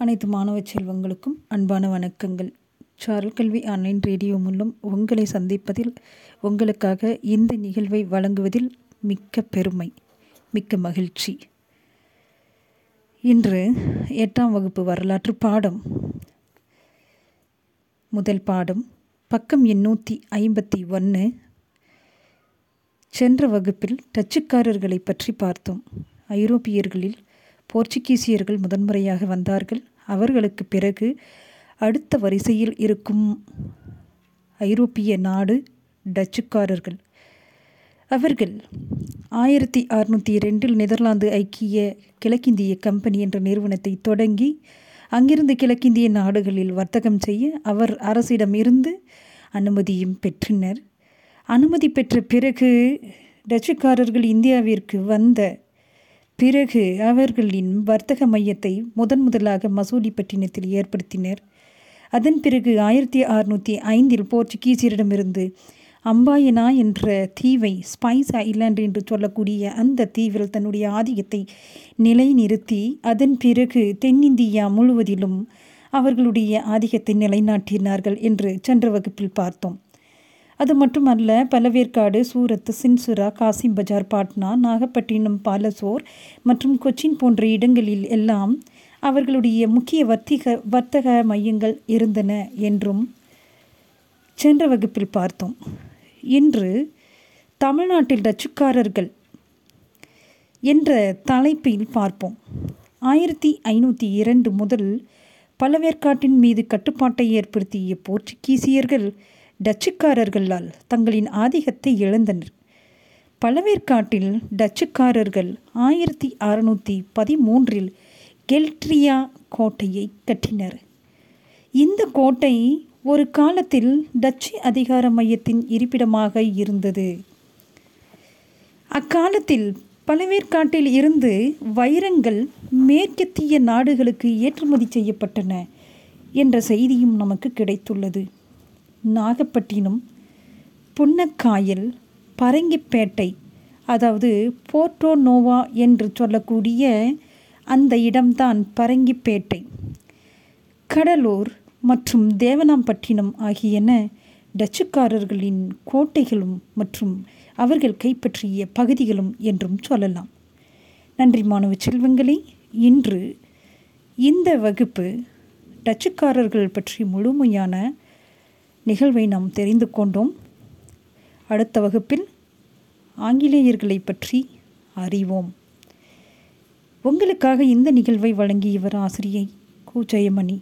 அனைத்து மாணவ செல்வங்களுக்கும் அன்பான வணக்கங்கள். சாரல் கல்வி ஆன்லைன் ரேடியோ மூலம் உங்களை சந்திப்பதில் உங்களுக்காக இந்த நிகழ்வை வழங்குவதில் மிக்க பெருமை மிக்க மகிழ்ச்சி. இன்று எட்டாம் வகுப்பு வரலாற்று பாடம். முதல் பாடம் பக்கம் எண்ணூற்றி ஐம்பத்தி ஒன்று சென்ற வகுப்பில் டச்சுக்காரர்களை பற்றி பார்த்தோம். ஐரோப்பியர்களில் போர்ச்சுகீசியர்கள் முதன்முறையாக வந்தார்கள். அவர்களுக்கு பிறகு அடுத்த வரிசையில் இருக்கும் ஐரோப்பிய நாடு டச்சுக்காரர்கள். அவர்கள் ஆயிரத்தி அறுநூற்றி ரெண்டில் நெதர்லாந்து ஐக்கிய கிழக்கிந்திய கம்பெனி என்ற நிறுவனத்தை தொடங்கி அங்கிருந்து கிழக்கிந்திய நாடுகளில் வர்த்தகம் செய்ய அவர் அரசிடம் இருந்து அனுமதியும் பெற்றனர். அனுமதி பெற்ற பிறகு டச்சுக்காரர்கள் இந்தியாவிற்கு வந்த பிறகு அவர்களின் வர்த்தக மையத்தை முதன் முதலாக மசூலிப்பட்டினத்தில் ஏற்படுத்தினர். அதன் பிறகு ஆயிரத்தி அறுநூற்றி ஐந்தில் போர்ச்சுகீசியரிடமிருந்து அம்பாயனா என்ற தீவை ஸ்பைஸ் ஐலாண்டு என்று சொல்லக்கூடிய அந்த தீவில் தன்னுடைய ஆதிக்கத்தை நிலைநிறுத்தி அதன் பிறகு தென்னிந்தியா முழுவதிலும் அவர்களுடைய ஆதிக்கத்தை நிலைநாட்டினார்கள் என்று சென்ற வகுப்பில் பார்த்தோம். அது மட்டுமல்ல பலவேற்காடு சூரத் சின்சுரா காசிம் பஜார் பாட்னா நாகப்பட்டினம் பாலசோர் மற்றும் கொச்சின் போன்ற இடங்களில் எல்லாம் அவர்களுடைய முக்கிய வர்த்திக வர்த்தக மையங்கள் இருந்தன என்றும் சென்ற வகுப்பில் பார்த்தோம். இன்று தமிழ்நாட்டில் டச்சுக்காரர்கள் என்ற தலைப்பில் பார்ப்போம். ஆயிரத்தி ஐநூற்றி இரண்டு முதல் பலவேற்காட்டின் மீது கட்டுப்பாட்டை ஏற்படுத்திய போர்ச்சுகீசியர்கள் டச்சுக்காரர்களால் தங்களின் ஆதிக்கத்தை இழந்தனர். பழவேற்காட்டில் டச்சுக்காரர்கள் ஆயிரத்தி அறுநூற்றி பதிமூன்றில் கெல்ட்ரியா கோட்டையை கட்டினர். இந்த கோட்டை ஒரு காலத்தில் டச்சு அதிகார மையத்தின் இருப்பிடமாக இருந்தது. அக்காலத்தில் பழவேற்காட்டில் இருந்து வைரங்கள் மேற்கத்திய நாடுகளுக்கு ஏற்றுமதி செய்யப்பட்டன என்ற செய்தியும் நமக்கு கிடைத்துள்ளது. நாகப்பட்டினம் புன்னக்காயல் பரங்கிப்பேட்டை அதாவது போர்ட்டோ நோவா என்று சொல்லக்கூடிய அந்த இடம்தான் பரங்கிப்பேட்டை. கடலூர் மற்றும் தேவனாம்பட்டினம் ஆகியன டச்சுக்காரர்களின் கோட்டைகளும் மற்றும் அவர்கள் கைப்பற்றிய பகுதிகளும் என்றும் சொல்லலாம். நன்றி மாணவ செல்வங்களே இன்று இந்த வகுப்பு டச்சுக்காரர்கள் பற்றி முழுமையான நிகழ்வை நாம் தெரிந்து கொண்டோம். அடுத்த வகுப்பில் ஆங்கிலேயர்களை பற்றி அறிவோம். உங்களுக்காக இந்த நிகழ்வை வழங்கியவர் ஆசிரியை கு ஜெயமணி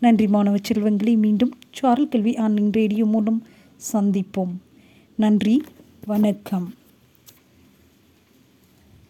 நன்றி மாணவ செல்வங்களை மீண்டும் சாரல் கல்வி ஆன்லைன் ரேடியோ மூலம் சந்திப்போம். நன்றி வணக்கம்.